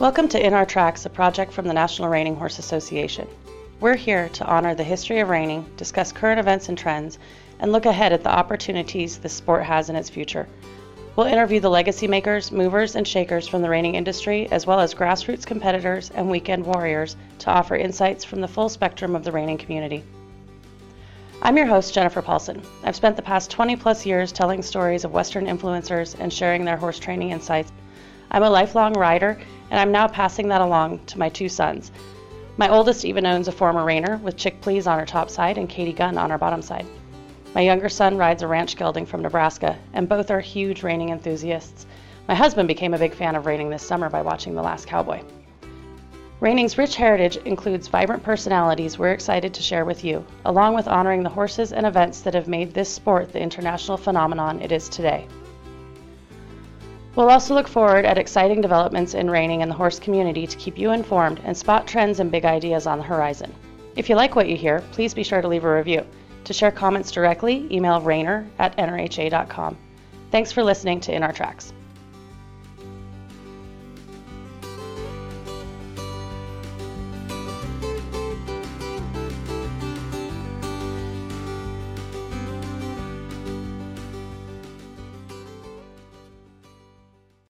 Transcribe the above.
Welcome to In Our Tracks, a project from the National Reining Horse Association. We're here to honor the history of reining, discuss current events and trends, and look ahead at the opportunities the sport has in its future. We'll interview the legacy makers, movers, and shakers from the reining industry, as well as grassroots competitors and weekend warriors to offer insights from the full spectrum of the reining community. I'm your host, Jennifer Paulson. I've spent the past 20 plus years telling stories of Western influencers and sharing their horse training insights. I'm a lifelong rider, and I'm now passing that along to my two sons. My oldest even owns a former reiner with Chick Please on her top side and Katie Gunn on her bottom side. My younger son rides a ranch gelding from Nebraska, and both are huge reining enthusiasts. My husband became a big fan of reining this summer by watching The Last Cowboy. Reining's rich heritage includes vibrant personalities we're excited to share with you, along with honoring the horses and events that have made this sport the international phenomenon it is today. We'll also look forward at exciting developments in reining and the horse community to keep you informed and spot trends and big ideas on the horizon. If you like what you hear, please be sure to leave a review. To share comments directly, email reiner at nrha.com. Thanks for listening to In Our Tracks.